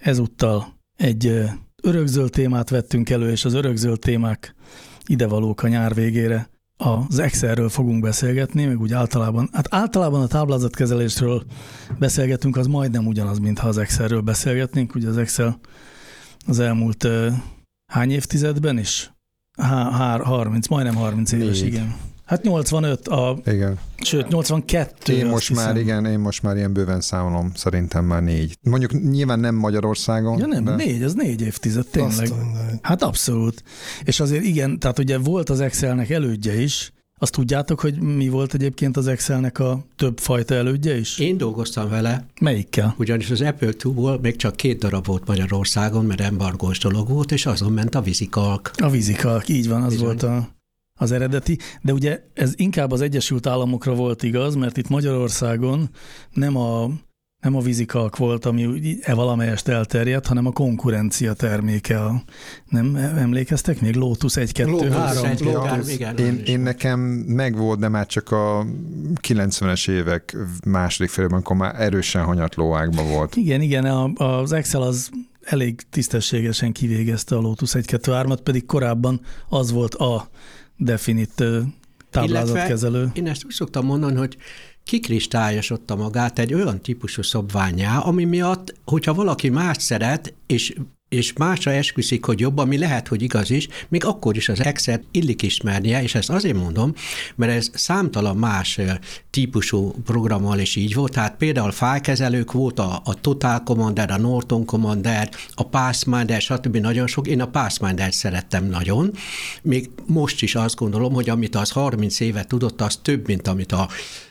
Ezúttal egy örökzöld témát vettünk elő, és az örökzöld témák idevalók a nyár végére. Az Excelről fogunk beszélgetni, meg úgy általában, hát általában a táblázatkezelésről beszélgetünk, az majdnem ugyanaz, mintha az Excelről beszélgetnénk. Ugye az Excel az elmúlt uh, hány évtizedben is? Há, hár, 30, majdnem 30 éves, Négy. igen. Hát 85 a... Igen. Sőt, 82. Én most hiszem. már, igen, én most már ilyen bőven számolom, szerintem már négy. Mondjuk nyilván nem Magyarországon. Ja nem, de... négy, az négy évtized, tényleg. hát abszolút. És azért igen, tehát ugye volt az Excelnek elődje is, azt tudjátok, hogy mi volt egyébként az Excelnek a több fajta elődje is? Én dolgoztam vele. Melyikkel? Ugyanis az Apple II-ból még csak két darab volt Magyarországon, mert embargós dolog volt, és azon ment a vízikalk. A vízikalk, így van, az Bizony. volt a az eredeti, de ugye ez inkább az Egyesült Államokra volt igaz, mert itt Magyarországon nem a, nem a vízikalk volt, ami e valamelyest elterjedt, hanem a konkurencia terméke. A, nem emlékeztek még? Lotus 1-2, Lotus 3. 1, Lotus. Igen, én, én nekem megvolt, de már csak a 90-es évek második félben, amikor már erősen hanyatlóákban volt. Igen, igen, a, az Excel az elég tisztességesen kivégezte a Lotus 1-2-3-at, pedig korábban az volt a definit táblázatkezelő. Illetve én ezt úgy szoktam mondani, hogy kikristályosodta magát egy olyan típusú szabványá, ami miatt, hogyha valaki más szeret, és és másra esküszik, hogy jobb, ami lehet, hogy igaz is, még akkor is az Excel illik ismernie, és ezt azért mondom, mert ez számtalan más típusú programmal is így volt, tehát például fájkezelők volt a, a Total Commander, a Norton Commander, a Pathfinder, stb. nagyon sok. Én a Pathfinder szerettem nagyon. Még most is azt gondolom, hogy amit az 30 éve tudott, az több, mint amit a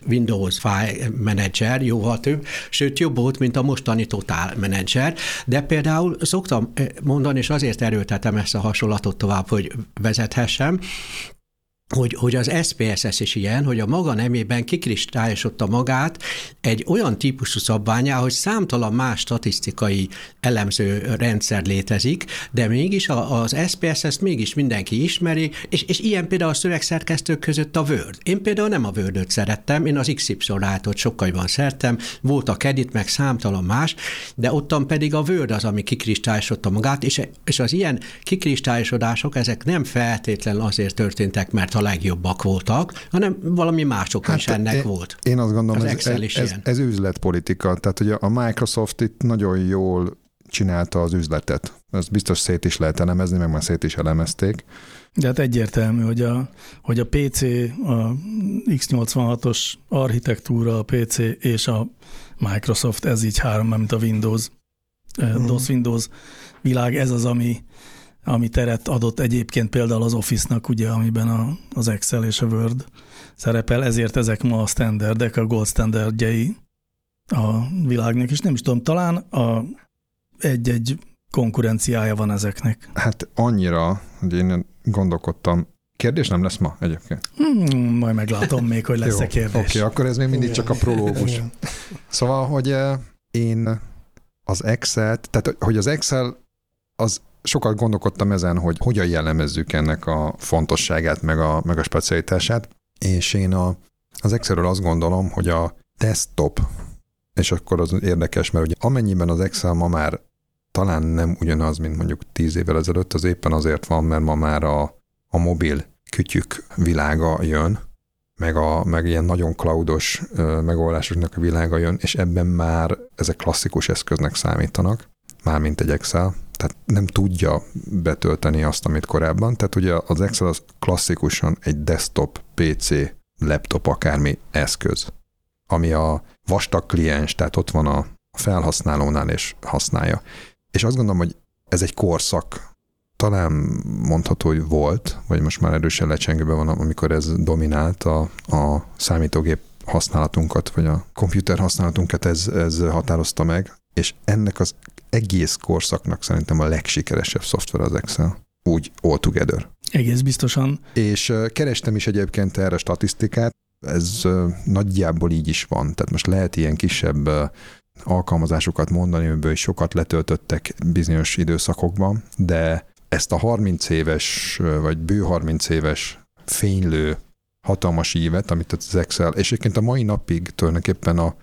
Windows File Manager, jóval több, sőt jobb volt, mint a mostani Total Manager, de például szoktam mondani, és azért erőltetem ezt a hasonlatot tovább, hogy vezethessem, hogy, hogy az SPSS is ilyen, hogy a maga nemében kikristályosodta magát egy olyan típusú szabványá, hogy számtalan más statisztikai elemző rendszer létezik, de mégis az SPSS-t mégis mindenki ismeri, és, és ilyen például a szövegszerkesztők között a Word. Én például nem a word szerettem, én az XY rátot sokkal jobban szerettem, volt a Kedit, meg számtalan más, de ottan pedig a Word az, ami kikristályosodta magát, és, és az ilyen kikristályosodások, ezek nem feltétlenül azért történtek, mert a legjobbak voltak, hanem valami mások hát is ennek én, volt. Én azt gondolom, az ez, ez, ez, ez üzletpolitika. Tehát ugye a Microsoft itt nagyon jól csinálta az üzletet. Ezt biztos szét is lehet elemezni, meg már szét is elemezték. De hát egyértelmű, hogy a, hogy a PC, a x86-os architektúra, a PC és a Microsoft, ez így három, mint a Windows, mm. DOS Windows világ, ez az, ami, ami teret adott egyébként például az Office-nak, ugye, amiben a, az Excel és a Word szerepel, ezért ezek ma a standardek, a gold standardjei a világnak, és nem is tudom, talán a egy-egy konkurenciája van ezeknek. Hát annyira, hogy én gondolkodtam, Kérdés nem lesz ma egyébként? Hmm, majd meglátom még, hogy lesz-e kérdés. Oké, okay, akkor ez még mindig csak a prológus. Szóval, hogy eh, én az Excel, tehát hogy az Excel az sokat gondolkodtam ezen, hogy hogyan jellemezzük ennek a fontosságát, meg a, meg a specialitását, és én a, az Excelről azt gondolom, hogy a desktop, és akkor az érdekes, mert ugye amennyiben az Excel ma már talán nem ugyanaz, mint mondjuk tíz évvel ezelőtt, az éppen azért van, mert ma már a, a mobil kütyük világa jön, meg, a, meg ilyen nagyon cloudos megoldásoknak a világa jön, és ebben már ezek klasszikus eszköznek számítanak, már mint egy Excel, tehát nem tudja betölteni azt, amit korábban. Tehát ugye az Excel az klasszikusan egy desktop PC laptop, akármi eszköz, ami a vastag kliens, tehát ott van a felhasználónál és használja. És azt gondolom, hogy ez egy korszak, talán mondható, hogy volt, vagy most már erősen lecsengőbe van, amikor ez dominált a, a számítógép használatunkat, vagy a komputer használatunkat ez, ez határozta meg, és ennek az egész korszaknak szerintem a legsikeresebb szoftver az Excel. Úgy all together. Egész biztosan. És kerestem is egyébként erre statisztikát, ez nagyjából így is van. Tehát most lehet ilyen kisebb alkalmazásokat mondani, amiből is sokat letöltöttek bizonyos időszakokban, de ezt a 30 éves, vagy bő 30 éves fénylő hatalmas ívet, amit az Excel, és egyébként a mai napig tulajdonképpen a,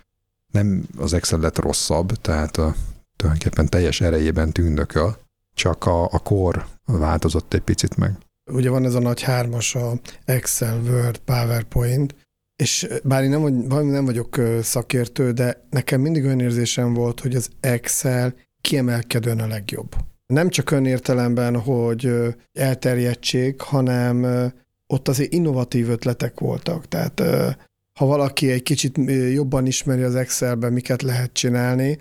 nem az Excel lett rosszabb, tehát a, tulajdonképpen teljes erejében tűndököl, csak a, a kor változott egy picit meg. Ugye van ez a nagy hármas, a Excel, Word, PowerPoint, és bár én nem, nem vagyok szakértő, de nekem mindig olyan érzésem volt, hogy az Excel kiemelkedően a legjobb. Nem csak ön értelemben, hogy elterjedtség, hanem ott azért innovatív ötletek voltak. Tehát ha valaki egy kicsit jobban ismeri az Excelben, miket lehet csinálni,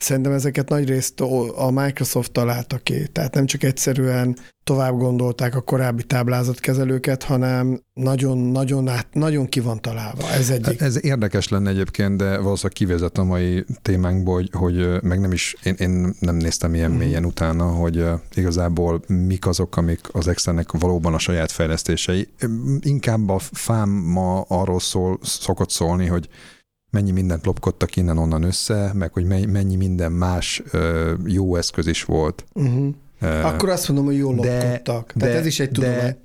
Szerintem ezeket nagyrészt a Microsoft találta ki, tehát nem csak egyszerűen tovább gondolták a korábbi táblázatkezelőket, hanem nagyon-nagyon át, nagyon ki van találva. Ez egyik. Ez érdekes lenne egyébként, de valószínűleg kivezet a mai témánkból, hogy, hogy meg nem is, én, én nem néztem ilyen mm. mélyen utána, hogy igazából mik azok, amik az Excelnek valóban a saját fejlesztései. Inkább a fám ma arról szól, szokott szólni, hogy mennyi mindent lopkodtak innen-onnan össze, meg hogy mennyi minden más jó eszköz is volt. Uh-huh. Uh, Akkor azt mondom, hogy jól de, lopkodtak. Tehát de, ez is egy tudomány. De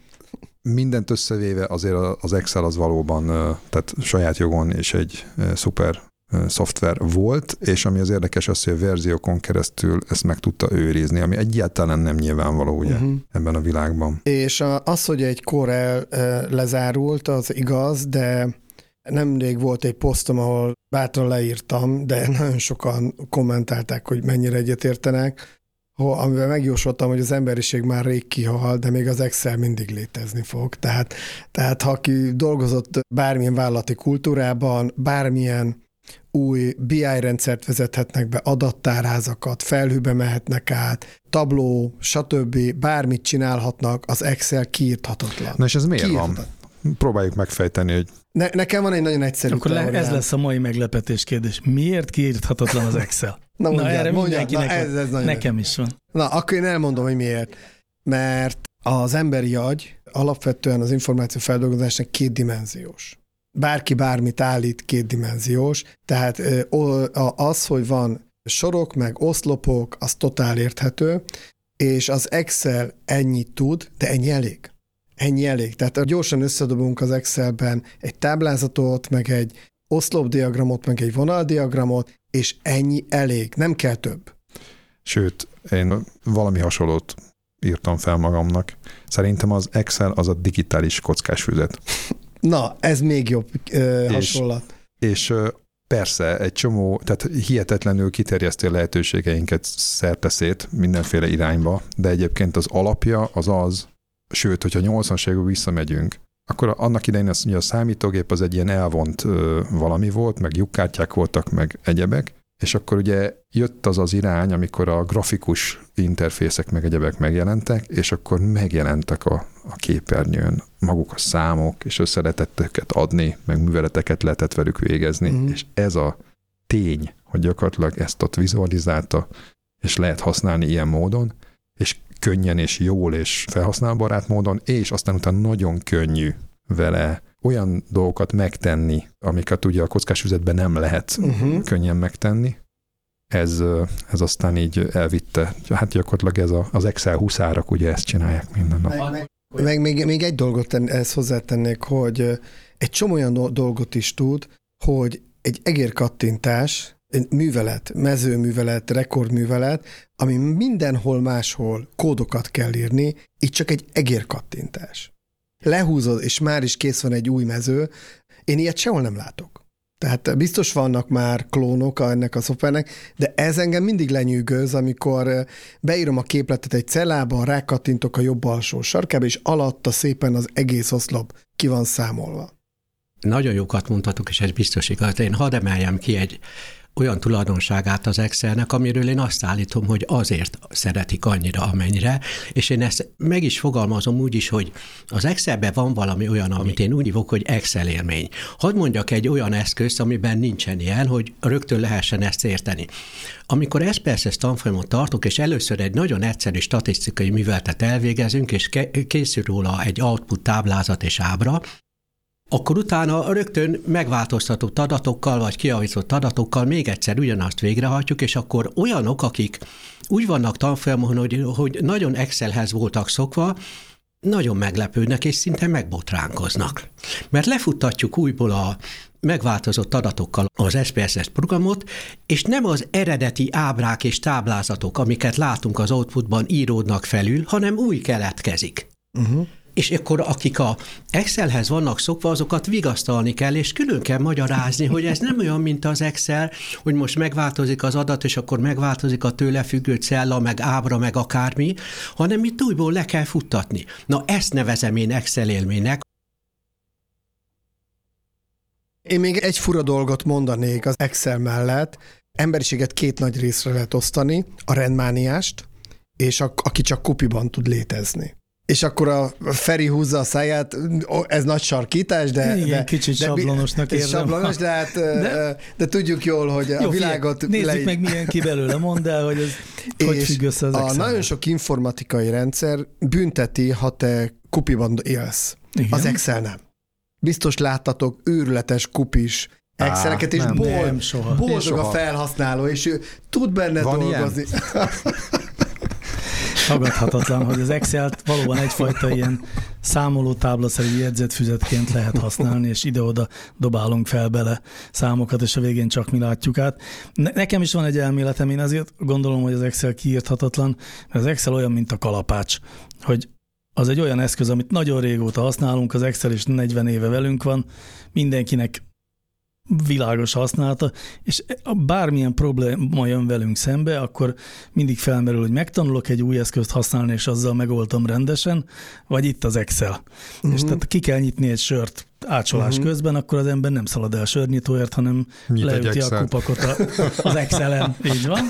mindent összevéve azért az Excel az valóban tehát saját jogon és egy szuper szoftver volt, és ami az érdekes az, hogy a verziókon keresztül ezt meg tudta őrizni, ami egyáltalán nem nyilvánvaló ugye uh-huh. ebben a világban. És az, hogy egy kor el lezárult, az igaz, de Nemrég volt egy posztom, ahol bátran leírtam, de nagyon sokan kommentálták, hogy mennyire egyetértenek, amivel megjósoltam, hogy az emberiség már rég kihal, de még az Excel mindig létezni fog. Tehát, tehát ha aki dolgozott bármilyen vállalati kultúrában, bármilyen új BI rendszert vezethetnek be, adattárházakat, felhőbe mehetnek át, tabló, stb. bármit csinálhatnak, az Excel kiírthatatlan. Na és ez miért van? Próbáljuk megfejteni, hogy ne, nekem van egy nagyon egyszerű Akkor le, ez lesz a mai meglepetés kérdés. Miért kiírthatatlan az Excel? na, mondjad, na erre mondjad, na, ez, ez nagyon Nekem is van. Na, akkor én elmondom, hogy miért. Mert az emberi agy alapvetően az információ feldolgozásnak kétdimenziós. Bárki bármit állít kétdimenziós, tehát az, hogy van sorok, meg oszlopok, az totál érthető, és az Excel ennyit tud, de ennyi elég. Ennyi elég. Tehát gyorsan összedobunk az Excelben egy táblázatot, meg egy oszlopdiagramot, meg egy vonaldiagramot, és ennyi elég. Nem kell több. Sőt, én valami hasonlót írtam fel magamnak. Szerintem az Excel az a digitális kockásfüzet. Na, ez még jobb ö, hasonlat. És, persze, egy csomó, tehát hihetetlenül kiterjeszti a lehetőségeinket szerteszét mindenféle irányba, de egyébként az alapja az az, Sőt, hogyha 80-as években visszamegyünk, akkor annak idején az, a számítógép az egy ilyen elvont ö, valami volt, meg lyukkártyák voltak, meg egyebek, és akkor ugye jött az az irány, amikor a grafikus interfészek meg egyebek megjelentek, és akkor megjelentek a, a képernyőn maguk a számok, és össze lehetett őket adni, meg műveleteket lehetett velük végezni, mm. és ez a tény, hogy gyakorlatilag ezt ott vizualizálta, és lehet használni ilyen módon, könnyen és jól és felhasználóbarát módon, és aztán utána nagyon könnyű vele olyan dolgokat megtenni, amiket ugye a kockás füzetben nem lehet uh-huh. könnyen megtenni. Ez, ez aztán így elvitte. Hát gyakorlatilag ez a, az Excel huszárak ugye ezt csinálják minden nap. Meg, meg még, még egy dolgot ezt hozzátennék, hogy egy csomó olyan dolgot is tud, hogy egy egérkattintás művelet, mezőművelet, rekordművelet, ami mindenhol máshol kódokat kell írni, itt csak egy egérkattintás. Lehúzod, és már is kész van egy új mező. Én ilyet sehol nem látok. Tehát biztos vannak már klónok ennek a szoftvernek, de ez engem mindig lenyűgöz, amikor beírom a képletet egy cellába, rákattintok a jobb alsó sarkába, és alatta szépen az egész oszlop ki van számolva. nagyon jókat mondhatok, és ez biztos igaz. Én hadd emeljem ki egy olyan tulajdonságát az Excelnek, amiről én azt állítom, hogy azért szeretik annyira, amennyire, és én ezt meg is fogalmazom úgy is, hogy az Excelben van valami olyan, amit én úgy hívok, hogy Excel élmény. Hadd mondjak egy olyan eszközt, amiben nincsen ilyen, hogy rögtön lehessen ezt érteni. Amikor SPSS tanfolyamot tartok, és először egy nagyon egyszerű statisztikai műveltet elvégezünk, és készül róla egy output táblázat és ábra, akkor utána rögtön megváltoztatott adatokkal, vagy kiavított adatokkal még egyszer ugyanazt végrehajtjuk, és akkor olyanok, akik úgy vannak tanfolyamon, hogy, hogy nagyon Excelhez voltak szokva, nagyon meglepődnek, és szinte megbotránkoznak. Mert lefuttatjuk újból a megváltozott adatokkal az SPSS programot, és nem az eredeti ábrák és táblázatok, amiket látunk az outputban íródnak felül, hanem új keletkezik. Uh-huh és akkor akik a Excelhez vannak szokva, azokat vigasztalni kell, és külön kell magyarázni, hogy ez nem olyan, mint az Excel, hogy most megváltozik az adat, és akkor megváltozik a tőle függő cella, meg ábra, meg akármi, hanem itt újból le kell futtatni. Na ezt nevezem én Excel élménynek. Én még egy fura dolgot mondanék az Excel mellett. Emberiséget két nagy részre lehet osztani, a rendmániást, és a, aki csak kupiban tud létezni. És akkor a Feri húzza a száját, ez nagy sarkítás, de... Igen, de, kicsit de, sablonosnak érzem. Sablonos, de hát de, de tudjuk jól, hogy a világot... Figyelj, nézzük le... meg, milyen ki belőle, mondd el, hogy ez és hogy függ össze az a nagyon sok informatikai rendszer bünteti, ha te kupiban élsz. Igen? Az Excel nem. Biztos láttatok őrületes kupis Exceleket, és nem, bold, nem, soha. boldog a felhasználó, és ő tud benne Van dolgozni. tagadhatatlan, hogy az Excel-t valóban egyfajta ilyen számoló táblaszerű jegyzetfüzetként lehet használni, és ide-oda dobálunk fel bele számokat, és a végén csak mi látjuk át. nekem is van egy elméletem, én azért gondolom, hogy az Excel kiírthatatlan, mert az Excel olyan, mint a kalapács, hogy az egy olyan eszköz, amit nagyon régóta használunk, az Excel is 40 éve velünk van, mindenkinek világos használata, és bármilyen probléma jön velünk szembe, akkor mindig felmerül, hogy megtanulok egy új eszközt használni, és azzal megoldtam rendesen, vagy itt az Excel. Uh-huh. És tehát ki kell nyitni egy sört ácsolás uh-huh. közben, akkor az ember nem szalad el sörnyitóért, hanem Nyit leüti a kupakot a, az Excel-en, így van,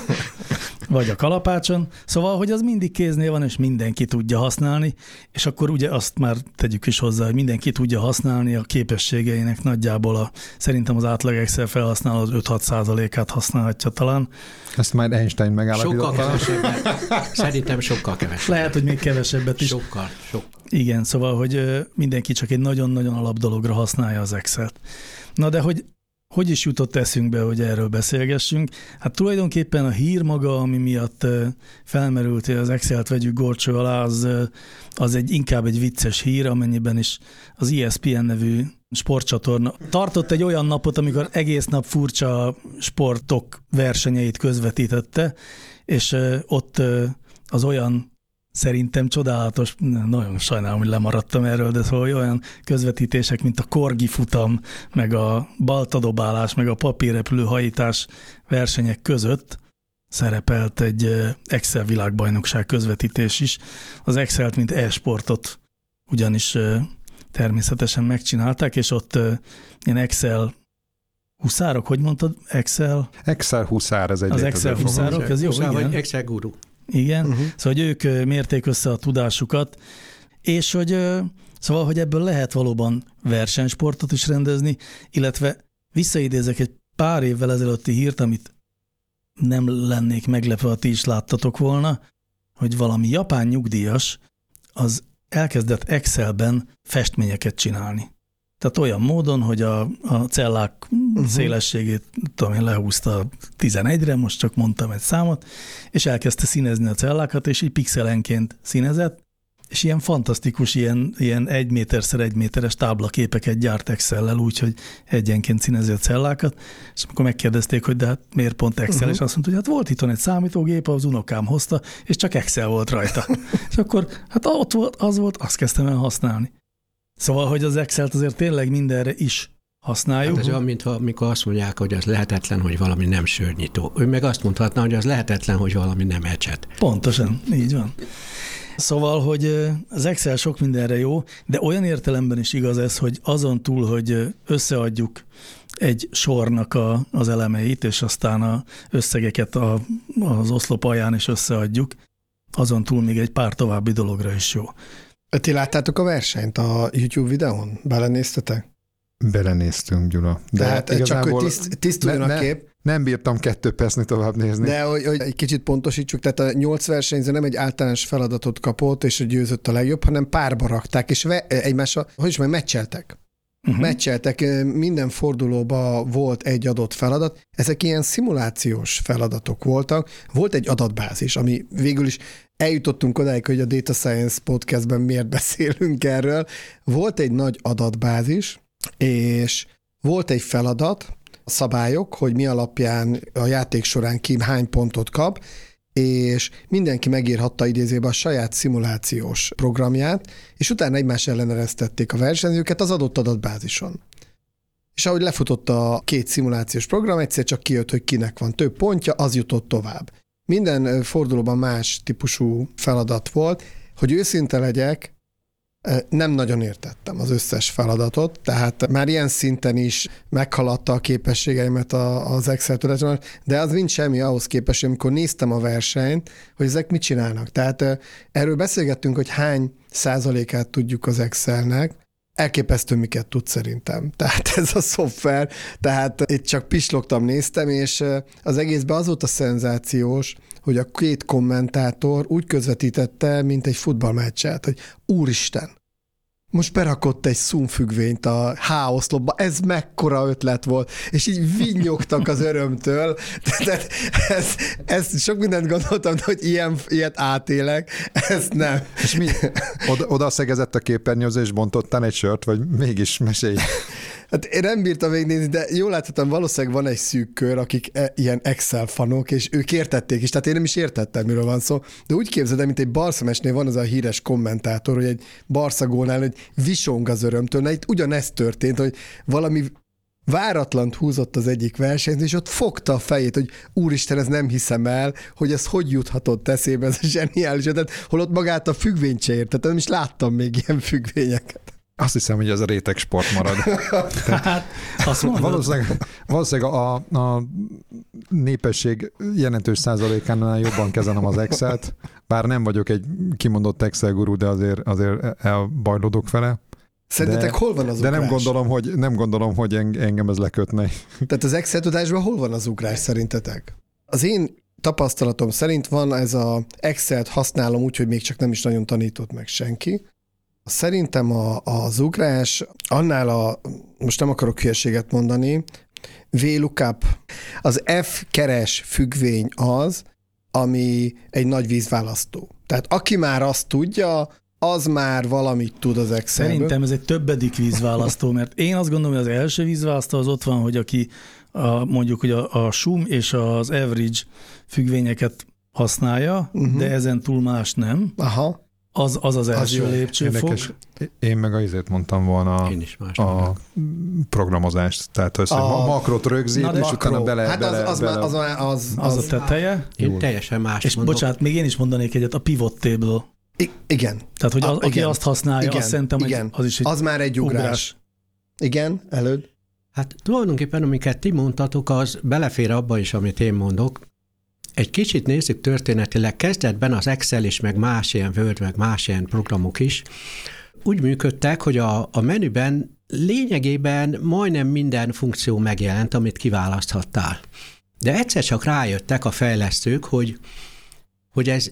vagy a kalapácson. Szóval, hogy az mindig kéznél van, és mindenki tudja használni, és akkor ugye azt már tegyük is hozzá, hogy mindenki tudja használni a képességeinek nagyjából a, szerintem az átlag Excel felhasználó az 5-6 százalékát használhatja talán. Ezt már Einstein megállapította. Sokkal kevesebbet. Szerintem sokkal kevesebbet. Lehet, hogy még kevesebbet is. Sokkal, sokkal. Igen, szóval, hogy mindenki csak egy nagyon-nagyon alap dologra használja az Excel-t. Na de hogy hogy is jutott eszünkbe, hogy erről beszélgessünk? Hát tulajdonképpen a hír maga, ami miatt felmerült, hogy az Excel-t vegyük gorcső alá, az, az egy inkább egy vicces hír, amennyiben is az ESPN nevű sportcsatorna tartott egy olyan napot, amikor egész nap furcsa sportok versenyeit közvetítette, és ott az olyan szerintem csodálatos, nagyon sajnálom, hogy lemaradtam erről, de szóval olyan közvetítések, mint a korgi futam, meg a baltadobálás, meg a papírrepülő hajítás versenyek között szerepelt egy Excel világbajnokság közvetítés is. Az Excel-t, mint e-sportot ugyanis természetesen megcsinálták, és ott ilyen Excel huszárok, hogy mondtad? Excel? Excel huszár, ez egy Az Excel huszárok, ez jó, Huszár, igen. Vagy Excel guru. Igen, uh-huh. szóval hogy ők mérték össze a tudásukat, és hogy szóval, hogy ebből lehet valóban versenysportot is rendezni, illetve visszaidézek egy pár évvel ezelőtti hírt, amit nem lennék meglepve, ha ti is láttatok volna, hogy valami japán nyugdíjas az elkezdett Excelben festményeket csinálni. Tehát olyan módon, hogy a, a cellák uh-huh. szélességét tudom én, lehúzta 11-re, most csak mondtam egy számot, és elkezdte színezni a cellákat, és így pixelenként színezett, és ilyen fantasztikus, ilyen, ilyen egy méterszer egy méteres táblaképeket gyárt Excel-lel, úgyhogy egyenként színezi a cellákat, és amikor megkérdezték, hogy de hát miért pont Excel, uh-huh. és azt mondta, hogy hát volt itt egy számítógép, az unokám hozta, és csak Excel volt rajta. és akkor hát ott volt, az volt, azt kezdtem el használni. Szóval, hogy az Excel-t azért tényleg mindenre is használjuk. Hát ez olyan, mintha amikor azt mondják, hogy az lehetetlen, hogy valami nem sörnyitó. Ő meg azt mondhatná, hogy az lehetetlen, hogy valami nem ecset. Pontosan, így van. Szóval, hogy az Excel sok mindenre jó, de olyan értelemben is igaz ez, hogy azon túl, hogy összeadjuk egy sornak a, az elemeit, és aztán a összegeket a, az oszlop alján is összeadjuk, azon túl még egy pár további dologra is jó. Ti láttátok a versenyt a YouTube videón? Belenéztetek? Belenéztünk, Gyula. De Tehát csak hogy tiszt, tisztuljon ne, a kép. Nem bírtam kettő percnél tovább nézni. De hogy, hogy egy kicsit pontosítsuk, tehát a nyolc versenyző nem egy általános feladatot kapott, és hogy győzött a legjobb, hanem párba rakták, és ve, egymásra, hogy is majd meccseltek. Uh-huh. Meccseltek, minden fordulóban volt egy adott feladat. Ezek ilyen szimulációs feladatok voltak. Volt egy adatbázis, ami végül is eljutottunk odáig, hogy a Data Science podcastben miért beszélünk erről. Volt egy nagy adatbázis, és volt egy feladat, szabályok, hogy mi alapján a játék során ki hány pontot kap, és mindenki megírhatta idézőbe a saját szimulációs programját, és utána egymás elleneresztették a versenyzőket az adott adatbázison. És ahogy lefutott a két szimulációs program, egyszer csak kijött, hogy kinek van több pontja, az jutott tovább. Minden fordulóban más típusú feladat volt, hogy őszinte legyek, nem nagyon értettem az összes feladatot, tehát már ilyen szinten is meghaladta a képességeimet az Excel tudásom, de az nincs semmi ahhoz képest, amikor néztem a versenyt, hogy ezek mit csinálnak. Tehát erről beszélgettünk, hogy hány százalékát tudjuk az Excelnek, elképesztő miket tud szerintem. Tehát ez a szoftver, tehát itt csak pislogtam, néztem, és az egészben az volt a szenzációs, hogy a két kommentátor úgy közvetítette, mint egy futballmeccset, hogy úristen, most berakott egy szumfüggvényt a H oszlopba, ez mekkora ötlet volt, és így vinnyogtak az örömtől. Tehát ez, ez sok mindent gondoltam, hogy ilyen, ilyet átélek, ezt nem. És mi? Oda, oda szegezett a képernyőző, és bontottál egy sört, vagy mégis mesélj? Hát én nem bírtam végignézni, de jól láthatom, valószínűleg van egy szűk kör, akik e, ilyen Excel fanok, és ők értették is, tehát én nem is értettem, miről van szó. De úgy képzeld el, mint egy Barszamesnél van az a híres kommentátor, hogy egy Barszagónál, hogy visong az örömtől. Na itt ugyanezt történt, hogy valami váratlant húzott az egyik versenyt, és ott fogta a fejét, hogy úristen, ez nem hiszem el, hogy ez hogy juthatott eszébe, ez a zseniális ötlet, holott magát a függvényt se ért, tehát nem is láttam még ilyen függvényeket. Azt hiszem, hogy ez a réteg sport marad. hát, azt valószínűleg, valószínűleg a, a népesség jelentős százalékánál jobban kezelem az Excel-t, bár nem vagyok egy kimondott Excel gurú, de azért, azért elbajlódok vele. Szerintetek de, hol van az ugrás? De nem gondolom, hogy, nem gondolom, hogy engem ez lekötne. Tehát az Excel tudásban hol van az ugrás szerintetek? Az én tapasztalatom szerint van ez a Excel-t használom úgy, hogy még csak nem is nagyon tanított meg senki, Szerintem a, az ugrás annál a, most nem akarok hülyeséget mondani, VLOOKUP, az F keres függvény az, ami egy nagy vízválasztó. Tehát aki már azt tudja, az már valamit tud az excel Szerintem ez egy többedik vízválasztó, mert én azt gondolom, hogy az első vízválasztó az ott van, hogy aki a, mondjuk hogy a, a sum és az average függvényeket használja, uh-huh. de ezen túl más nem. Aha az az, az első az lépcsőfok. Érdekes. Én meg azért mondtam volna Én is más a programozást, tehát hogy a makrot rögzít, Na, és makro. utána bele, hát bele, az, az, bele. Az, az, az, az, az a teteje. Én Jól. teljesen más És mondok. bocsánat, még én is mondanék egyet, a pivot table. I- igen. Tehát, hogy az, a, aki igen. azt használja, igen. azt szerintem igen. Egy, az is egy Az már egy ugrás. ugrás. Igen, előd. Hát tulajdonképpen, amiket ti mondtatok, az belefér abba is, amit én mondok. Egy kicsit nézzük történetileg, kezdetben az Excel is, meg más ilyen Word, meg más ilyen programok is úgy működtek, hogy a, a menüben lényegében majdnem minden funkció megjelent, amit kiválaszthattál. De egyszer csak rájöttek a fejlesztők, hogy, hogy ez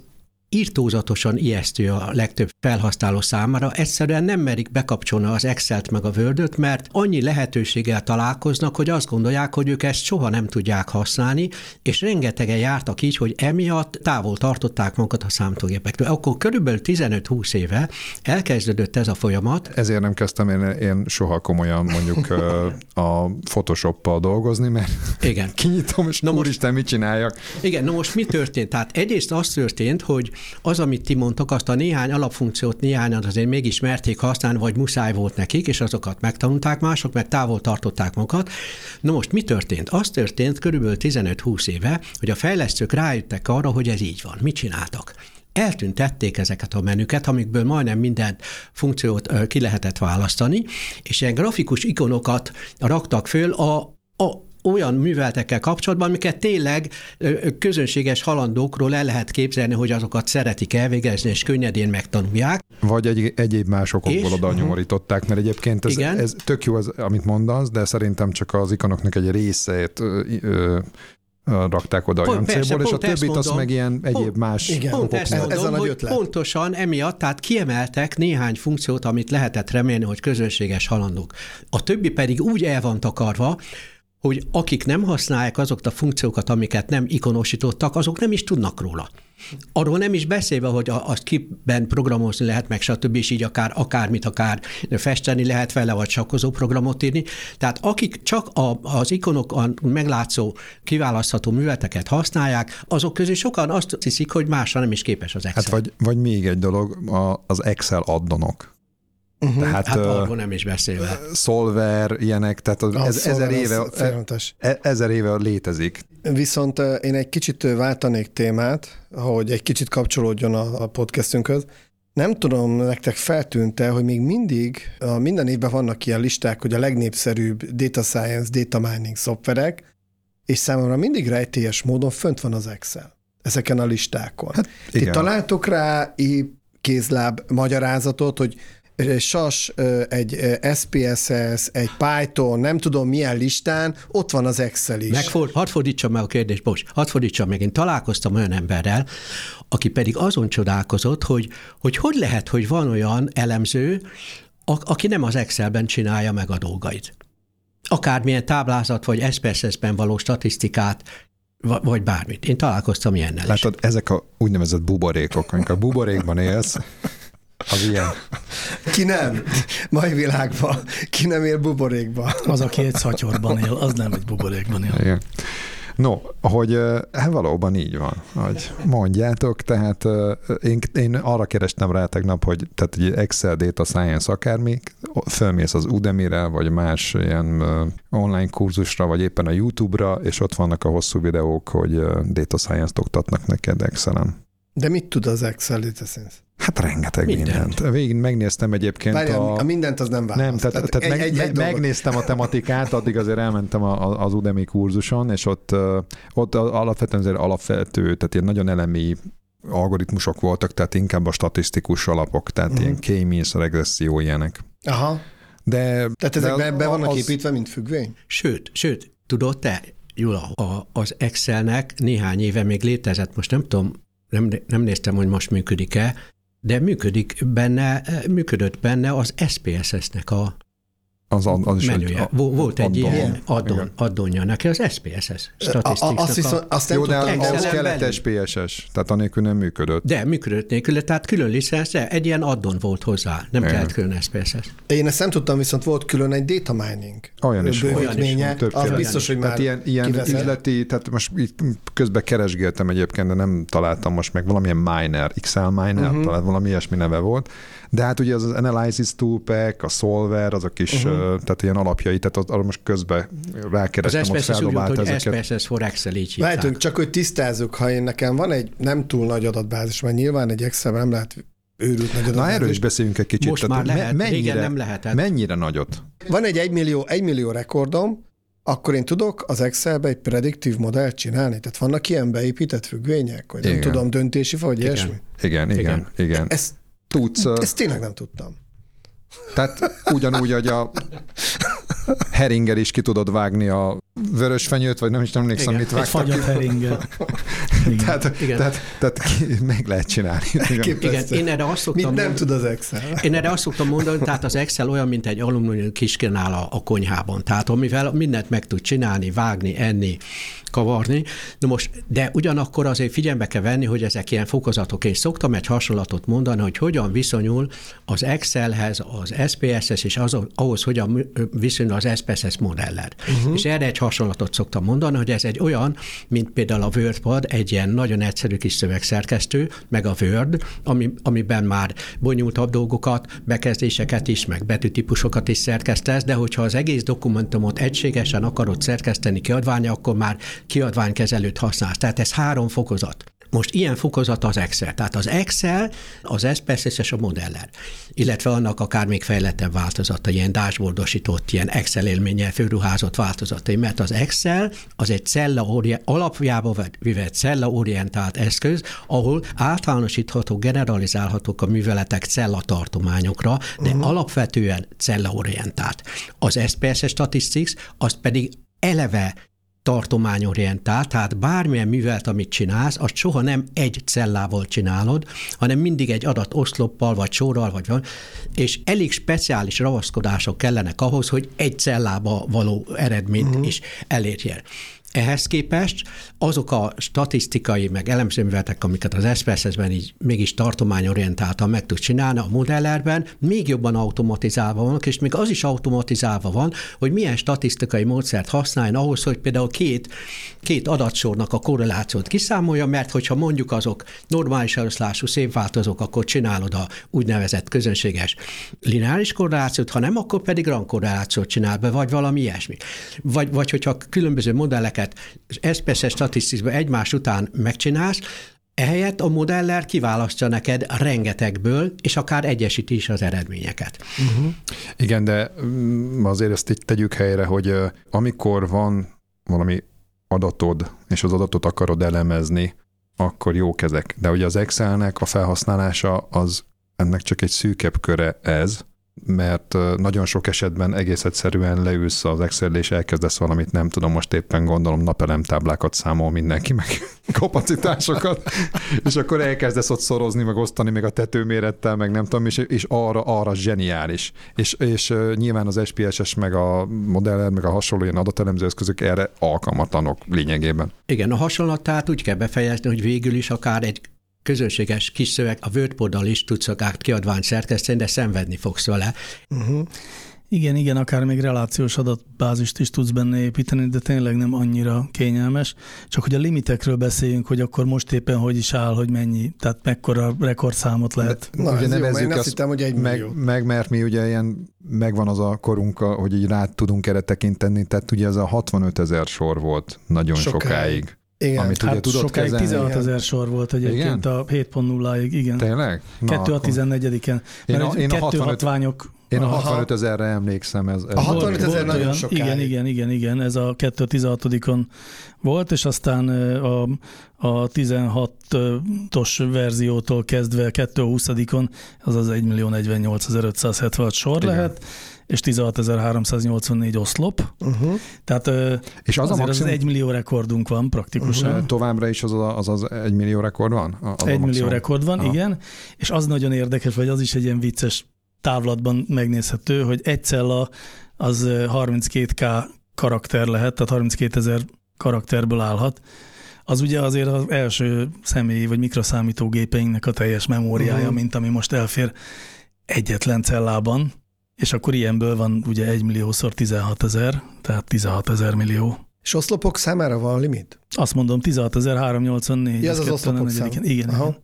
írtózatosan ijesztő a legtöbb felhasználó számára. Egyszerűen nem merik bekapcsolni az Excel-t meg a word mert annyi lehetőséggel találkoznak, hogy azt gondolják, hogy ők ezt soha nem tudják használni, és rengetegen jártak így, hogy emiatt távol tartották magukat a számítógépektől. Akkor körülbelül 15-20 éve elkezdődött ez a folyamat. Ezért nem kezdtem én, én soha komolyan mondjuk a Photoshop-pal dolgozni, mert igen. kinyitom, és na úristen, most, mit csináljak? Igen, na most mi történt? Tehát egyrészt az történt, hogy az, amit ti mondtok, azt a néhány alapfunkciót néhányan azért mégis merték használni, vagy muszáj volt nekik, és azokat megtanulták mások, meg távol tartották magukat. Na most mi történt? Az történt körülbelül 15-20 éve, hogy a fejlesztők rájöttek arra, hogy ez így van. Mit csináltak? eltüntették ezeket a menüket, amikből majdnem minden funkciót ki lehetett választani, és ilyen grafikus ikonokat raktak föl a, a olyan műveltekkel kapcsolatban, amiket tényleg közönséges halandókról el lehet képzelni, hogy azokat szeretik elvégezni, és könnyedén megtanulják. Vagy egy, egyéb más okokból oda nyomorították, mert egyébként ez, ez tök jó, az, amit mondasz, de szerintem csak az ikonoknak egy részét ö, ö, rakták oda olyan célból, és a többit mondom, azt meg ilyen egyéb pont, más igen, pont ezt mondom, ez a nagy ötlet. Pontosan emiatt, tehát kiemeltek néhány funkciót, amit lehetett remélni, hogy közönséges halandók. A többi pedig úgy el van takarva, hogy akik nem használják azokat a funkciókat, amiket nem ikonosítottak, azok nem is tudnak róla. Arról nem is beszélve, hogy azt kiben programozni lehet, meg stb. és így akár akármit akár festeni lehet vele, vagy sakkozó programot írni. Tehát akik csak a, az ikonokon meglátszó, kiválasztható műveteket használják, azok közül sokan azt hiszik, hogy másra nem is képes az Excel. Hát vagy, vagy még egy dolog, az Excel addonok. Uh-huh. Tehát, hát arról nem is beszélve. Solver, ilyenek, tehát az, ez, ezer, éve, e, ezer éve létezik. Viszont én egy kicsit váltanék témát, hogy egy kicsit kapcsolódjon a, a podcastünkhöz. Nem tudom, nektek feltűnte, hogy még mindig a minden évben vannak ilyen listák, hogy a legnépszerűbb data science, data mining szoftverek, és számomra mindig rejtélyes módon fönt van az Excel ezeken a listákon. Hát, Ti találtok rá kézláb magyarázatot, hogy SAS, egy SPSS, egy Python, nem tudom milyen listán, ott van az Excel is. Megford, hadd fordítsam meg a kérdést, bocs, hadd fordítsam meg. Én találkoztam olyan emberrel, aki pedig azon csodálkozott, hogy hogy, hogy lehet, hogy van olyan elemző, aki nem az Excelben csinálja meg a dolgait. Akármilyen táblázat vagy SPSS-ben való statisztikát vagy bármit. Én találkoztam ilyennel Látod, is. ezek a úgynevezett buborékok, amikor a buborékban élsz, az ilyen. Ki nem? Mai világban. Ki nem él buborékban? Az, aki egy szatyorban él, az nem egy buborékban él. Igen. No, hogy hát valóban így van, hogy mondjátok, tehát én, én arra kerestem rá tegnap, hogy tehát egy Excel Data Science akármi, fölmész az Udemy-re, vagy más ilyen online kurzusra, vagy éppen a YouTube-ra, és ott vannak a hosszú videók, hogy Data Science-t oktatnak neked Excel-en. De mit tud az Excel Data Science? Hát rengeteg mindent. mindent. Végig megnéztem egyébként Várjál, a... a... mindent az nem választ. Nem, tehát, tehát, tehát egy, meg, egy megnéztem a tematikát, addig azért elmentem a, az Udemy kurzuson, és ott, ott alapvetően azért alapvető, tehát ilyen nagyon elemi algoritmusok voltak, tehát inkább a statisztikus alapok, tehát uh-huh. ilyen K-means, regresszió, ilyenek. Aha. De, tehát ezek be, be vannak az... építve, mint függvény? Sőt, sőt, tudod te, Jula, a, az Excelnek néhány éve még létezett, most nem tudom, nem, nem néztem, hogy most működik-e, de működik benne, működött benne az SPSS-nek a az, az is menüje. Egy, Volt egy addon. ilyen addon, addonja neki, az SPSS statisztikának. Azt, viszont, azt nem Jó, de az kellett SPSS, tehát anélkül nem működött. De működött nélkül, tehát külön licenszre egy ilyen addon volt hozzá, nem Igen. kellett külön SPSS. Én ezt nem tudtam, viszont volt külön egy data mining olyan is is volt. Az biztos, hogy tehát már ilyen, ilyen üzleti, tehát most itt közben keresgéltem egyébként, de nem találtam most meg valamilyen miner, XL miner, uh-huh. talán valami ilyesmi neve volt, de hát ugye az, az Analysis Toolpack, a Solver, azok is, uh-huh. tehát ilyen alapjai, tehát arra most közben rákerestem, az ott feldobált hogy ezeket. SPSS for Excel így Lehetünk, csak hogy tisztázzuk, ha én nekem van egy nem túl nagy adatbázis, mert nyilván egy Excel nem lehet őrült nagy adatbázis. Na erről is beszéljünk egy kicsit. Most tehát már lehet, mennyire, régen nem lehetett. Mennyire nagyot? Van egy 1 millió, 1 millió rekordom, akkor én tudok az Excelbe egy prediktív modellt csinálni? Tehát vannak ilyen beépített függvények, hogy igen. nem tudom, döntési vagy igen. ilyesmi? Igen, igen, igen. igen. Ezt tudsz. Ezt tényleg nem tudtam. Tehát ugyanúgy, hogy a heringer is ki tudod vágni a vörös fenyőt, vagy nem is emlékszem, Igen, mit vágtak. Egy fagyott tehát, Igen. Tehát, tehát meg lehet csinálni. Igen, Igen én erre azt szoktam Mit nem mondani, tud az Excel? Én erre azt szoktam mondani, tehát az Excel olyan, mint egy alumínium kiskenál a, a konyhában. Tehát amivel mindent meg tud csinálni, vágni, enni, kavarni. Na most, de ugyanakkor azért figyelme kell venni, hogy ezek ilyen fokozatok. Én szoktam egy hasonlatot mondani, hogy hogyan viszonyul az Excelhez, az SPSS és az, ahhoz, hogyan viszonyul az SPSS modellel. Uh-huh. És erre egy hasonlatot szoktam mondani, hogy ez egy olyan, mint például a WordPad, egy ilyen nagyon egyszerű kis szövegszerkesztő, meg a Word, ami, amiben már bonyolultabb dolgokat, bekezdéseket is, meg betűtípusokat is szerkesztesz, de hogyha az egész dokumentumot egységesen akarod szerkeszteni kiadványa, akkor már kiadványkezelőt használsz. Tehát ez három fokozat. Most ilyen fokozata az Excel. Tehát az Excel, az SPSS és a modeller, illetve annak akár még fejlettebb változata, ilyen dashboardosított, ilyen Excel élménnyel főruházott változatai, mert az Excel az egy cella alapjába vett cella orientált eszköz, ahol általánosítható, generalizálhatók a műveletek cellatartományokra, de uh-huh. alapvetően cella-orientált. Az SPSS Statistics az pedig eleve tartományorientált, tehát bármilyen művelt, amit csinálsz, azt soha nem egy cellával csinálod, hanem mindig egy adat oszloppal, vagy sorral, vagy van, és elég speciális ravaszkodások kellenek ahhoz, hogy egy cellába való eredményt uh-huh. is elérjen. Ehhez képest azok a statisztikai, meg elemzőműveletek, amiket az SPSS-ben így mégis tartományorientáltan meg tud csinálni, a modellerben még jobban automatizálva vannak, és még az is automatizálva van, hogy milyen statisztikai módszert használjon ahhoz, hogy például két, két adatsornak a korrelációt kiszámolja, mert hogyha mondjuk azok normális eloszlású szépváltozók, akkor csinálod a úgynevezett közönséges lineáris korrelációt, ha nem, akkor pedig rangkorrelációt csinál be, vagy valami ilyesmi. Vagy, vagy hogyha különböző modelleket ezeket SPSS statisztikban egymás után megcsinálsz, Ehelyett a modeller kiválasztja neked rengetegből, és akár egyesít is az eredményeket. Uh-huh. Igen, de mm, azért ezt így tegyük helyre, hogy amikor van valami adatod, és az adatot akarod elemezni, akkor jó kezek. De ugye az Excelnek a felhasználása az ennek csak egy szűkebb köre ez, mert nagyon sok esetben egész egyszerűen leülsz az excel és elkezdesz valamit, nem tudom, most éppen gondolom napelemtáblákat számol mindenki, meg kapacitásokat, és akkor elkezdesz ott szorozni, meg osztani, meg a tetőmérettel, meg nem tudom, és, és arra, arra zseniális. És, és nyilván az SPSS, meg a modeller, meg a hasonló ilyen adatelemző eszközök erre alkalmatlanok lényegében. Igen, a hasonlatát úgy kell befejezni, hogy végül is akár egy közönséges kis szöveg, a wordpad is tudsz akár kiadvány szerkeszteni, de szenvedni fogsz vele. Uh-huh. Igen, igen, akár még relációs adatbázist is tudsz benne építeni, de tényleg nem annyira kényelmes. Csak hogy a limitekről beszéljünk, hogy akkor most éppen hogy is áll, hogy mennyi, tehát mekkora rekordszámot lehet. Na, ugye nevezzük azt, azt hittem, hogy egy meg, meg, mert mi ugye ilyen, megvan az a korunk, hogy így rá tudunk erre tekinteni, tehát ugye ez a 65 ezer sor volt nagyon sokáig. sokáig. Igen. Amit hát ugye tudott sokáig kezelni. 16 ezer sor volt egyébként igen? a 7.0-ig, igen. Tényleg? Na, 2 a 14-en. Én a, én a 65, hatványok én a 65 ezerre emlékszem. Ez, ez a 65 ezer nagyon sokáig. Igen, igen, igen, igen, ez a 2 16-on volt, és aztán a, a 16-os verziótól kezdve 2 20-on, az az 1 millió 48 sor igen. lehet, és 16.384 oszlop. Uh-huh. Tehát és az, a maximum... az egy millió rekordunk van praktikusan. Uh-huh. Továbbra is az az, az egy millió rekord van? Az egy millió rekord van, Aha. igen. És az nagyon érdekes, vagy az is egy ilyen vicces távlatban megnézhető, hogy egy cella az 32k karakter lehet, tehát 32 ezer karakterből állhat. Az ugye azért az első személyi vagy mikroszámítógépeinknek a teljes memóriája, uh-huh. mint ami most elfér egyetlen cellában, és akkor ilyenből van ugye 1 milliószor 16 ezer, tehát 16 ezer millió. És oszlopok számára van limit? Azt mondom, 16.384. Ja, ez az oszlopok szám. Igen, Aha. igen.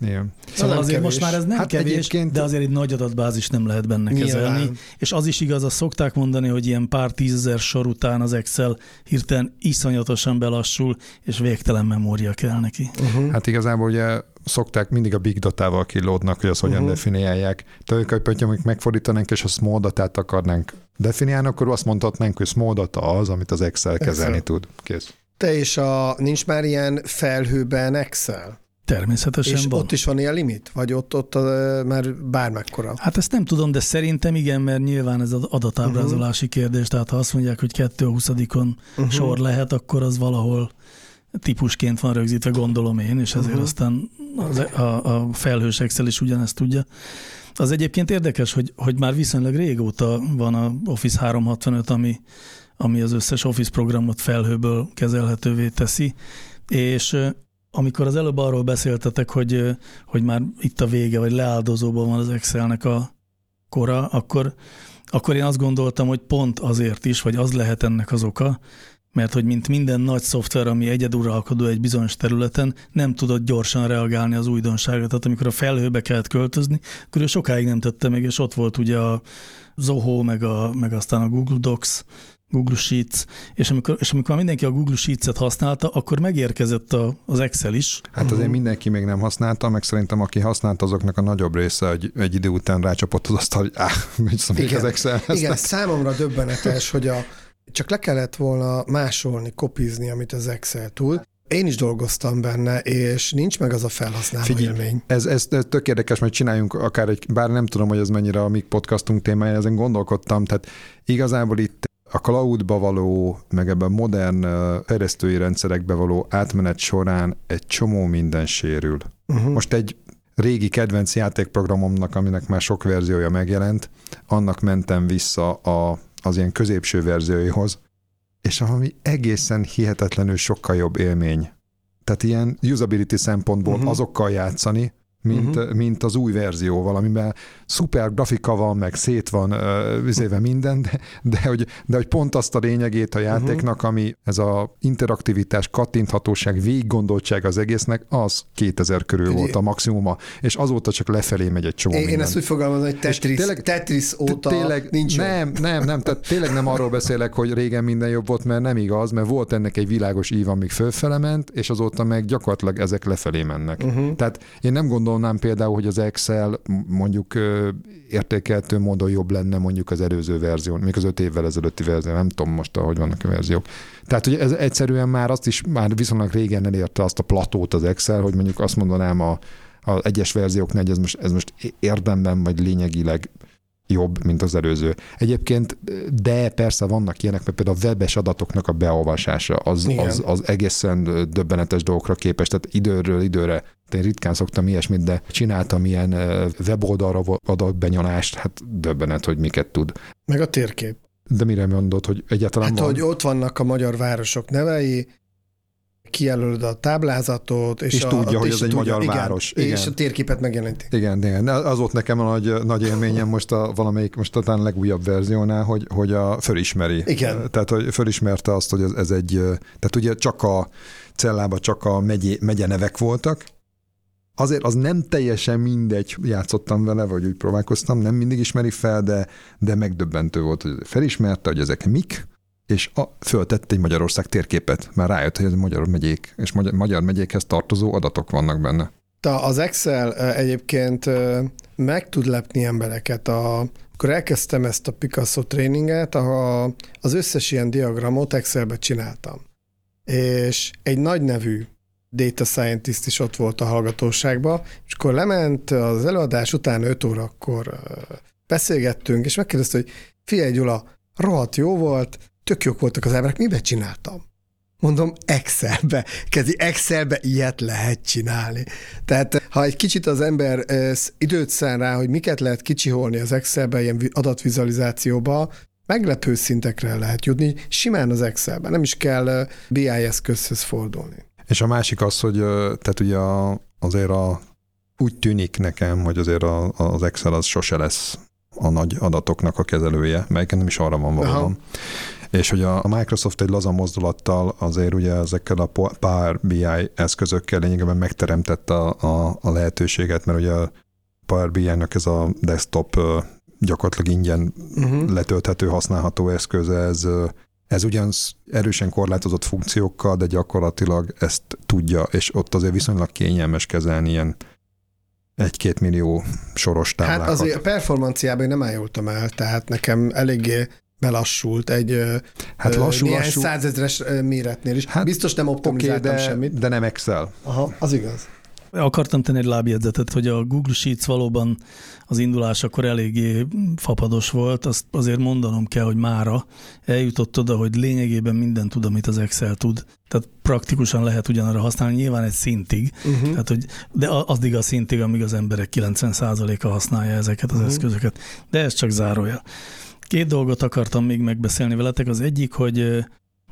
Igen. Szóval azért kevés. most már ez nem hát kevés, egyébként... de azért egy nagy adatbázis nem lehet benne Nyilván. kezelni. És az is igaz, azt szokták mondani, hogy ilyen pár tízezer sor után az Excel hirtelen iszonyatosan belassul, és végtelen memória kell neki. Uh-huh. Hát igazából ugye szokták mindig a big datával kilódnak, hogy azt hogyan uh-huh. definiálják. Tehát, hogyha megfordítanánk, és a small datát akarnánk definiálni, akkor azt mondhatnánk, hogy small data az, amit az Excel kezelni Excel. tud. Kész. Te és a, nincs már ilyen felhőben Excel? Természetesen És van. ott is van ilyen limit? Vagy ott, ott uh, már bármekkora? Hát ezt nem tudom, de szerintem igen, mert nyilván ez az adatábrázolási uh-huh. kérdés, tehát ha azt mondják, hogy 2 20 uh-huh. sor lehet, akkor az valahol típusként van rögzítve, gondolom én, és ezért uh-huh. aztán az, a, a felhős Excel is ugyanezt tudja. Az egyébként érdekes, hogy, hogy már viszonylag régóta van a Office 365, ami, ami az összes Office programot felhőből kezelhetővé teszi, és amikor az előbb arról beszéltetek, hogy, hogy már itt a vége, vagy leáldozóban van az Excelnek a kora, akkor, akkor én azt gondoltam, hogy pont azért is, vagy az lehet ennek az oka, mert hogy mint minden nagy szoftver, ami egyeduralkodó egy bizonyos területen, nem tudott gyorsan reagálni az újdonságra. Tehát amikor a felhőbe kellett költözni, akkor ő sokáig nem tette meg, és ott volt ugye a Zoho, meg, a, meg aztán a Google Docs, Google Sheets, és amikor, és amikor mindenki a Google Sheets-et használta, akkor megérkezett a, az Excel is. Hát azért mindenki még nem használta, meg szerintem aki használta, azoknak a nagyobb része egy, egy idő után rácsapott az asztal, hogy áh, mit az Excel. Igen, számomra döbbenetes, hogy a, csak le kellett volna másolni, kopizni, amit az Excel tud, én is dolgoztam benne, és nincs meg az a felhasználó Figyelj, élmény. Ez, ez, ez tök érdekes, majd csináljunk akár egy, bár nem tudom, hogy ez mennyire a mi podcastunk témája, ezen gondolkodtam, tehát igazából itt a cloudba való, meg ebben modern fejlesztői rendszerekbe való átmenet során egy csomó minden sérül. Uh-huh. Most egy régi kedvenc játékprogramomnak, aminek már sok verziója megjelent, annak mentem vissza a, az ilyen középső verzióihoz, és ami egészen hihetetlenül sokkal jobb élmény. Tehát ilyen usability szempontból uh-huh. azokkal játszani, mint, uh-huh. mint az új verzióval, amiben szuper grafika van, meg szét van uh, minden, de, de, hogy, de hogy pont azt a lényegét a mhm. játéknak, uh-huh. ami ez a interaktivitás, kattinthatóság, végiggondoltság az egésznek, az 2000 körül volt a maximuma, és azóta csak lefelé megy egy csomó Én, minden. én ezt úgy fogalmazom, hogy Tetris, tényleg, Tetris óta tényleg, nincs Nem, nem, nem, tehát tényleg nem arról beszélek, hogy régen minden jobb volt, mert nem igaz, mert volt ennek egy világos ív, amíg fölfele ment, és azóta meg gyakorlatilag ezek lefelé mennek. Uh-huh. Tehát én nem gondolnám például, hogy az Excel mondjuk értékeltő módon jobb lenne mondjuk az előző verzió, még az öt évvel ezelőtti verzió, nem tudom most, hogy vannak a verziók. Tehát, hogy ez egyszerűen már azt is, már viszonylag régen elérte azt a platót az Excel, hogy mondjuk azt mondanám a, a egyes verzióknál, hogy ez most, ez most érdemben vagy lényegileg jobb, mint az előző. Egyébként, de persze vannak ilyenek, mert például a webes adatoknak a beolvasása az, az, az egészen döbbenetes dolgokra képes, tehát időről időre én ritkán szoktam ilyesmit, de csináltam ilyen weboldalra adatbenyolást, hát döbbenet, hogy miket tud. Meg a térkép. De mire mondod, hogy egyáltalán Hát, van? hogy ott vannak a magyar városok nevei, kijelölöd a táblázatot, és, és a, tudja, a, hogy ez egy magyar igen, város. Igen. És a térképet megjelenti. Igen, igen. Az volt nekem a nagy, nagy élményem most a valamelyik, most a talán legújabb verziónál, hogy, hogy a fölismeri. Igen. Tehát, hogy fölismerte azt, hogy ez, ez egy, tehát ugye csak a cellába csak a megye, megye nevek voltak, azért az nem teljesen mindegy, játszottam vele, vagy úgy próbálkoztam, nem mindig ismeri fel, de, de megdöbbentő volt, hogy felismerte, hogy ezek mik, és a, föltett egy Magyarország térképet, már rájött, hogy ez magyar megyék, és magyar, magyar megyékhez tartozó adatok vannak benne. Az Excel egyébként meg tud lepni embereket. A, akkor elkezdtem ezt a Picasso tréninget, ahol az összes ilyen diagramot Excelbe csináltam. És egy nagy nevű data scientist is ott volt a hallgatóságban, és akkor lement az előadás után 5 órakor beszélgettünk, és megkérdezte, hogy figyelj Gyula, rohadt jó volt, tök jók voltak az emberek, mibe csináltam? Mondom, Excelbe. Kezdi, Excelbe ilyet lehet csinálni. Tehát ha egy kicsit az ember időt szán rá, hogy miket lehet kicsiholni az Excelbe, ilyen adatvizualizációba, meglepő szintekre lehet jutni, simán az Excelbe. Nem is kell BI eszközhöz fordulni. És a másik az, hogy tehát ugye azért a, úgy tűnik nekem, hogy azért a, az Excel az sose lesz a nagy adatoknak a kezelője, melyik nem is arra van valóban. És hogy a Microsoft egy laza mozdulattal azért ugye ezekkel a Power BI eszközökkel lényegében megteremtette a, a, a lehetőséget, mert ugye a Power BI-nak ez a desktop gyakorlatilag ingyen uh-huh. letölthető, használható eszköz, ez ez ugyan erősen korlátozott funkciókkal, de gyakorlatilag ezt tudja, és ott azért viszonylag kényelmes kezelni ilyen egy-két millió soros táblákat. Hát azért a performanciában nem ájultam el, tehát nekem eléggé belassult egy hát lassú, néhány lassú. százezres méretnél is. Hát, Biztos nem optimizáltam okay, de, semmit. De nem Excel. Aha, az igaz. Akartam tenni egy lábjegyzetet, hogy a Google Sheets valóban az indulás akkor eléggé fapados volt, azt azért mondanom kell, hogy mára eljutott oda, hogy lényegében minden tud, amit az Excel tud. Tehát praktikusan lehet ugyanarra használni, nyilván egy szintig, uh-huh. tehát, hogy, de addig a szintig, amíg az emberek 90%-a használja ezeket az uh-huh. eszközöket. De ez csak zárója. Két dolgot akartam még megbeszélni veletek. Az egyik, hogy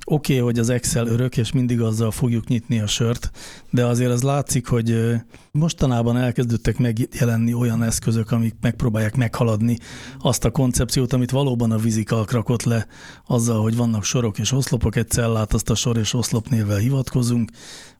Oké, okay, hogy az Excel örök, és mindig azzal fogjuk nyitni a sört, de azért az látszik, hogy mostanában elkezdődtek megjelenni olyan eszközök, amik megpróbálják meghaladni azt a koncepciót, amit valóban a vizikal rakott le azzal, hogy vannak sorok és oszlopok, egy cellát azt a sor és oszlop névvel hivatkozunk.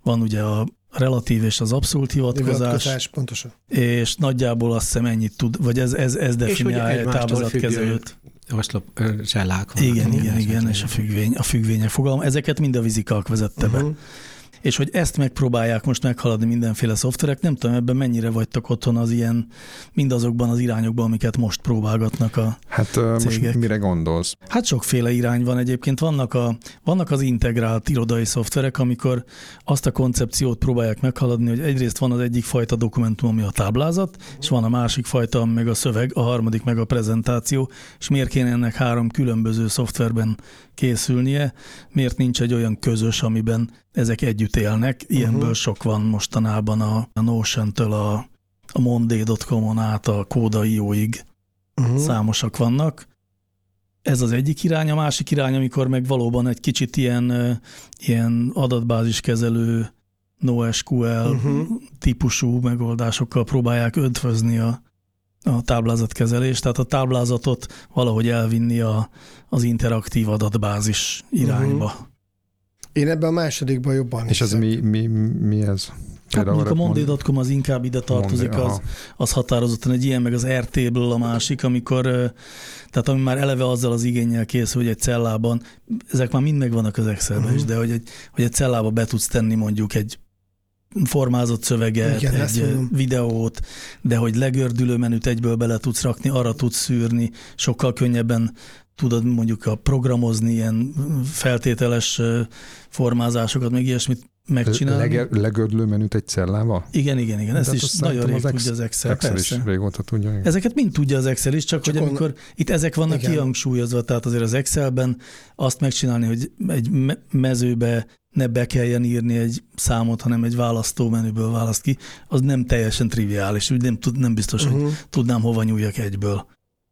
Van ugye a relatív és az abszolút hivatkozás. hivatkozás pontosan. És nagyjából azt hiszem ennyit tud, vagy ez, ez, ez definiálja egy táblázatkezelőt. Oszlop ö, cellák vannak. Igen, igen, igen, és a függvény, a függvények fogalma. Ezeket mind a vizikalk vezette be. És hogy ezt megpróbálják most meghaladni mindenféle szoftverek, nem tudom, ebben mennyire vagytok otthon az ilyen, mindazokban az irányokban, amiket most próbálgatnak a Hát ö, most Cégek. mire gondolsz? Hát sokféle irány van egyébként. Vannak, a, vannak az integrált irodai szoftverek, amikor azt a koncepciót próbálják meghaladni, hogy egyrészt van az egyik fajta dokumentum, ami a táblázat, és van a másik fajta, meg a szöveg, a harmadik meg a prezentáció, és miért kéne ennek három különböző szoftverben készülnie, miért nincs egy olyan közös, amiben ezek együtt élnek. Ilyenből uh-huh. sok van mostanában a, a Notion-től a, a monday.com-on át a kóda.io-ig Uh-huh. számosak vannak. Ez az egyik irány, a másik irány, amikor meg valóban egy kicsit ilyen, ilyen adatbáziskezelő NoSQL Uh-huh. uh-huh. típusú megoldásokkal próbálják ötvözni a, a táblázatkezelést, tehát a táblázatot valahogy elvinni a, az interaktív adatbázis irányba. Uh-huh. Én ebben a másodikban jobban És ez mi, mi, mi ez? Hát mondjuk a monday.com az inkább ide tartozik, Monday, az, az határozottan egy ilyen, meg az RT-ből a másik, amikor, tehát ami már eleve azzal az igényel készül, hogy egy cellában, ezek már mind megvannak az Excelben uh-huh. is, de hogy egy, hogy egy cellába be tudsz tenni mondjuk egy formázott szöveget, Igen, egy videót, de hogy legördülő menüt egyből bele tudsz rakni, arra tudsz szűrni, sokkal könnyebben tudod mondjuk a programozni ilyen feltételes formázásokat, meg ilyesmit megcsinálni. Lege, legördülő menüt egy cellával? Igen, igen, igen. De Ezt hát is nagyon rég az Ex- tudja az Excel, Excel persze. is régóta tudja. igen. Ezeket mind tudja az Excel is, csak, Csak hogy on- amikor itt ezek vannak Igen. kihangsúlyozva, tehát azért az Excelben azt megcsinálni, hogy egy me- mezőbe ne be kelljen írni egy számot, hanem egy választó menüből választ ki, az nem teljesen triviális, úgy nem, tud, nem biztos, uh-huh. hogy Uh-huh. tudnám hova nyúljak egyből.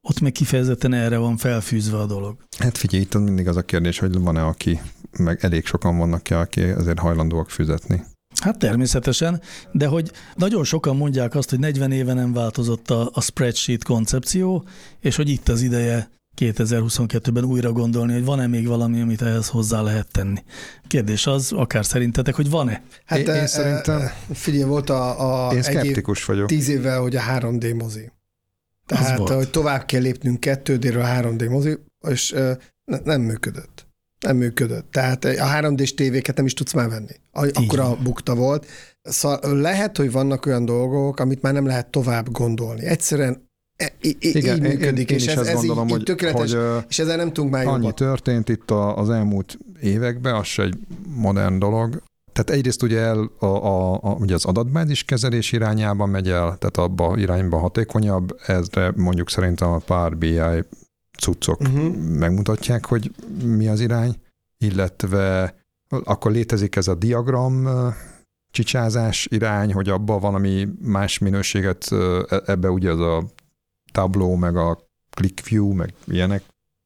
Ott meg kifejezetten erre van felfűzve a dolog. Hát figyelj, itt mindig az a kérdés, hogy van-e, aki, meg elég sokan vannak ki, aki azért hajlandóak fizetni. Hát természetesen, de hogy nagyon sokan mondják azt, hogy 40 éve nem változott a, a spreadsheet koncepció, és hogy itt az ideje 2022-ben újra gondolni, hogy van-e még valami, amit ehhez hozzá lehet tenni. Kérdés az, akár szerintetek, hogy van-e? Hát Én- én e, szerintem- e, figyelj, volt a, a Én egy év, szkeptikus vagyok. tíz évvel, hogy a 3D mozi. Tehát, hogy tovább kell lépnünk 2D-ről a 3D mozi, és e, ne, nem működött. Nem működött. Tehát a 3D-s tévéket nem is tudsz már venni. Akkor a bukta volt. Szóval lehet, hogy vannak olyan dolgok, amit már nem lehet tovább gondolni. Egyszerűen e- i- i- Igen, így én, működik, én és is ez, ezt ez gondolom, így, így hogy, tökéletes, hogy és ezzel nem tudunk már annyi jobban. történt itt a, az elmúlt években, az se egy modern dolog. Tehát egyrészt ugye el a, a, a, ugye az adatbázis kezelés irányába megy el, tehát abba irányba hatékonyabb, ezre mondjuk szerintem a pár BI cuccok Uh-huh. megmutatják, hogy mi az irány, illetve akkor létezik ez a diagram csicsázás irány, hogy abban valami más minőséget, e- ebbe ugye az a Tableau, meg a ClickView, meg ilyenek.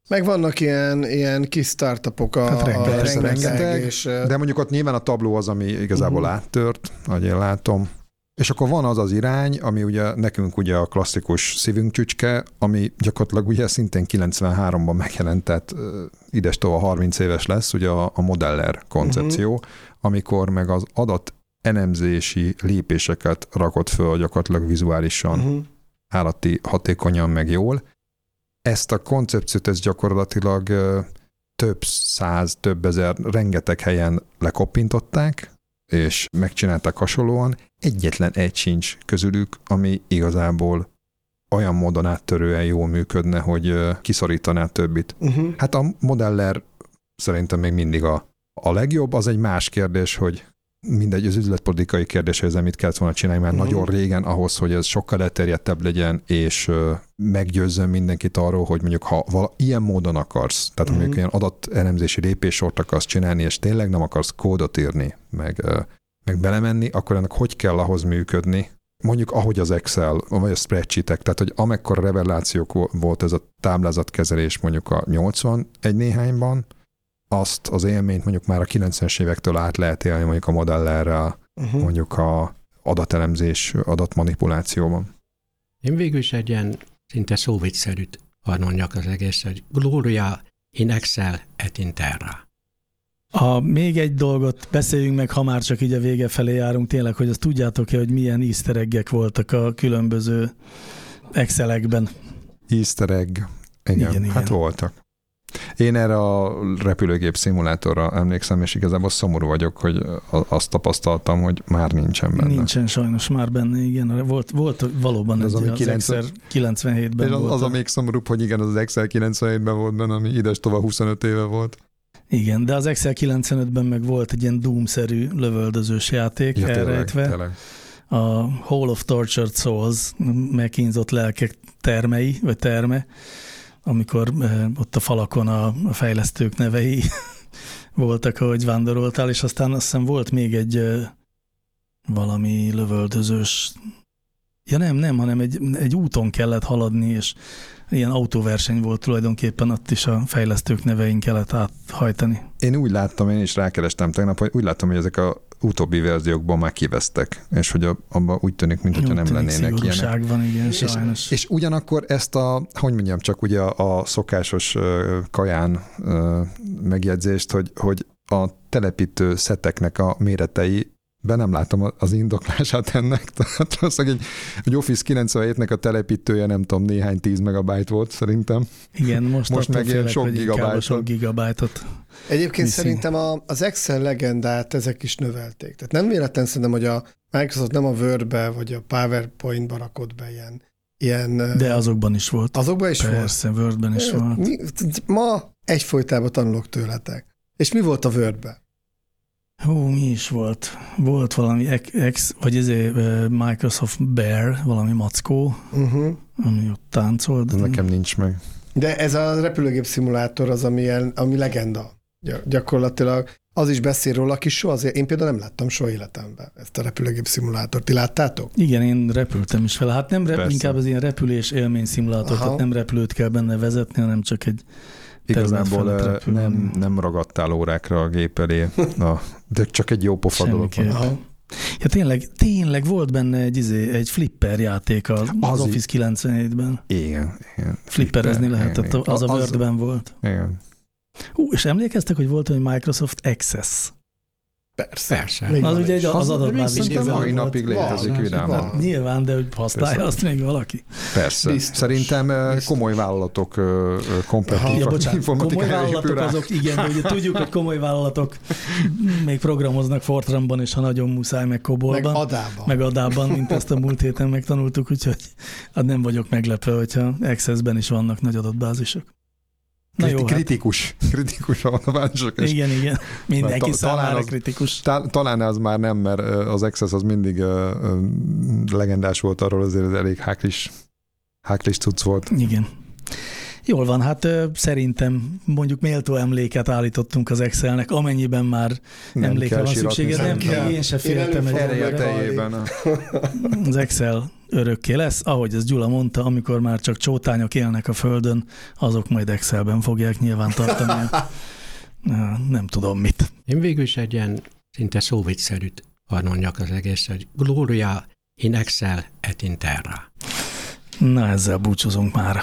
Meg vannak ilyen, ilyen kis startupok, a, Hát a rengeteg, rengeteg, rengeteg, és De mondjuk ott nyilván a tabló az, ami igazából uh-huh. áttört, ahogy én látom. És akkor van az az irány, ami ugye nekünk ugye a klasszikus szívünk csücske, ami gyakorlatilag ugye szintén 93-ban megjelent, tehát ö, idestova 30 éves lesz, ugye a, a modeller koncepció, uh-huh. amikor meg az adat elemzési lépéseket rakott föl gyakorlatilag vizuálisan uh-huh. Állati hatékonyan, meg jól. Ezt a koncepciót ez gyakorlatilag több száz, több ezer, rengeteg helyen lekoppintották, és megcsinálták hasonlóan. Egyetlen egy sincs közülük, ami igazából olyan módon áttörően jól működne, hogy kiszorítaná többit. Uh-huh. Hát a modeller szerintem még mindig a, a legjobb. Az egy más kérdés, hogy mindegy, az üzletpolitikai kérdés, hogy ezzel mit kellett volna csinálni, mert Mhm. nagyon régen ahhoz, hogy ez sokkal elterjedtebb legyen, és meggyőzzön mindenkit arról, hogy mondjuk ha vala, ilyen módon akarsz, tehát Mhm. mondjuk ilyen adatelemzési lépéssort akarsz csinálni, és tényleg nem akarsz kódot írni, meg, meg belemenni, akkor ennek hogy kell ahhoz működni, mondjuk ahogy az Excel, vagy a spreadsheetek, tehát hogy amekkora revelációk vo- volt ez a táblázatkezelés mondjuk a 81 néhányban, azt az élményt mondjuk már a 90-es évektől át lehet élni mondjuk a modellerrel, Uh-huh. mondjuk a adatelemzés, adatmanipulációban. Én végül is egy ilyen szinte szóvicszerűt hadd mondjak az egész, hogy Gloria in Excel et in terra. A, még egy dolgot beszéljünk meg, ha már csak így a vége felé járunk, tényleg, hogy azt tudjátok-e, hogy milyen easter eggek voltak a különböző Excelekben. Easter egg. Igen, Igen, igen, igen. hát voltak. Én erre a repülőgép szimulátorra emlékszem, és igazából szomorú vagyok, hogy azt tapasztaltam, hogy már nincsen benne. Nincsen sajnos már benne, igen. Volt, volt valóban Az, egy, ami az 90 Excel 97-ben És az, volt. az a még szomorúbb, hogy igen, az az Excel 97-ben volt benne, ami ides tovább 25 éve volt. Igen, de az Excel 95-ben meg volt egy ilyen Doom-szerű lövöldözős játék Ja, tényleg, elrejtve. tényleg. A Hall of Tortured Souls, megkínzott lelkek termei, vagy terme, amikor eh, ott a falakon a, fejlesztők nevei voltak, ahogy vándoroltál, és aztán azt hiszem volt még egy eh, valami lövöldözős, ja nem, nem, hanem egy, egy úton kellett haladni, és ilyen autóverseny volt tulajdonképpen, ott is a fejlesztők nevein kellett áthajtani. Én úgy láttam, én is rákerestem tegnap, hogy úgy láttam, hogy ezek a utóbbi verziókban már kivesztek, és hogy a- abban úgy tűnik, mintha nem lennének ilyenek. van, igen, És, sajnos. és ugyanakkor ezt a, hogy mondjam, csak ugye a, a szokásos kaján megjegyzést, hogy, hogy a telepítő szeteknek a méretei be nem látom az indoklását ennek. Tehát valószínűleg egy, egy Office 97-nek a telepítője nem tudom, néhány 10 megabyte volt szerintem. Igen, most, Most meg ilyen félek, sok gigabájtot. sok gigabájtot. Egyébként Viszi. szerintem a, az Excel legendát ezek is növelték. Tehát nem véletlen szerintem, hogy a Microsoft nem a Word-be vagy a PowerPoint-ba rakott be ilyen, ilyen De azokban is volt. azokban is volt. Persze, Wordben is volt. Mi, ma egyfolytában tanulok tőletek. És mi volt a Word-be? Hú, mi is volt? Volt valami X, vagy ezért uh, Microsoft Bear, valami mackó, Uh-huh. ami ott táncolt. Ez nekem nincs meg. De ez a repülőgép szimulátor az, ami, el, ami legenda. Gy- gyakorlatilag az is beszél róla, aki soha azért, én például nem láttam soha életemben ezt a repülőgép szimulátort. Ti láttátok? Igen, én repültem is vele. Hát nem rep, Persze. inkább az ilyen repülés élmény szimulátor, Aha. tehát nem repülőt kell benne vezetni, hanem csak egy Igazából nem, nem ragadtál órákra a gép elé, Na, de csak egy jó pofa dolog. Ja tényleg, tényleg volt benne egy, izé, egy flipper játék az, az Office 97-ben. Igen, igen. Flipperezni Flipper, lehetett, igen. az a Az- Wordben volt. Igen. Hú, és emlékeztek, hogy volt egy Microsoft Access? Persze. Persze. Még Az van ugye egy, az adatbázis Szerintem Mai napig létezik van. Nyilván, de hogy használja Persze. azt még valaki. Persze. Biztos. Szerintem ö, Biztos. komoly vállalatok ö, ö, komplet Aha. Ja, komoly vállalatok rá. azok, igen, de ugye tudjuk, hogy komoly vállalatok még programoznak Fortranban, és ha nagyon muszáj, meg Meg Kobolban, meg, adában. meg Adában, mint ezt a múlt héten megtanultuk, úgyhogy hát nem vagyok meglepve, hogyha Access-ben is vannak nagy adatbázisok. Na jó, hát, kritikus, kritikus a és igen, igen, mindenki Ta- talán számára az- kritikus. Tá- talán az már nem, mert az Access az mindig ö, legendás volt arról, azért elég háklis, háklis cucc volt. Igen. Jól van, hát ö, szerintem mondjuk méltó emléket állítottunk az Excelnek, amennyiben már Nem emlékre kell van szüksége, nem, még én se Én féltem egy teljében. a- Az Excel örökké lesz, ahogy ez Gyula mondta, amikor már csak csótányok élnek a Földön, azok majd Excelben fogják nyilván tartani. Nem tudom mit. Én végül is egy ilyen szinte szóvicszerűt hadd mondjak az egész, hogy Gloria in Excel et in terra. Na, ezzel búcsúzunk már.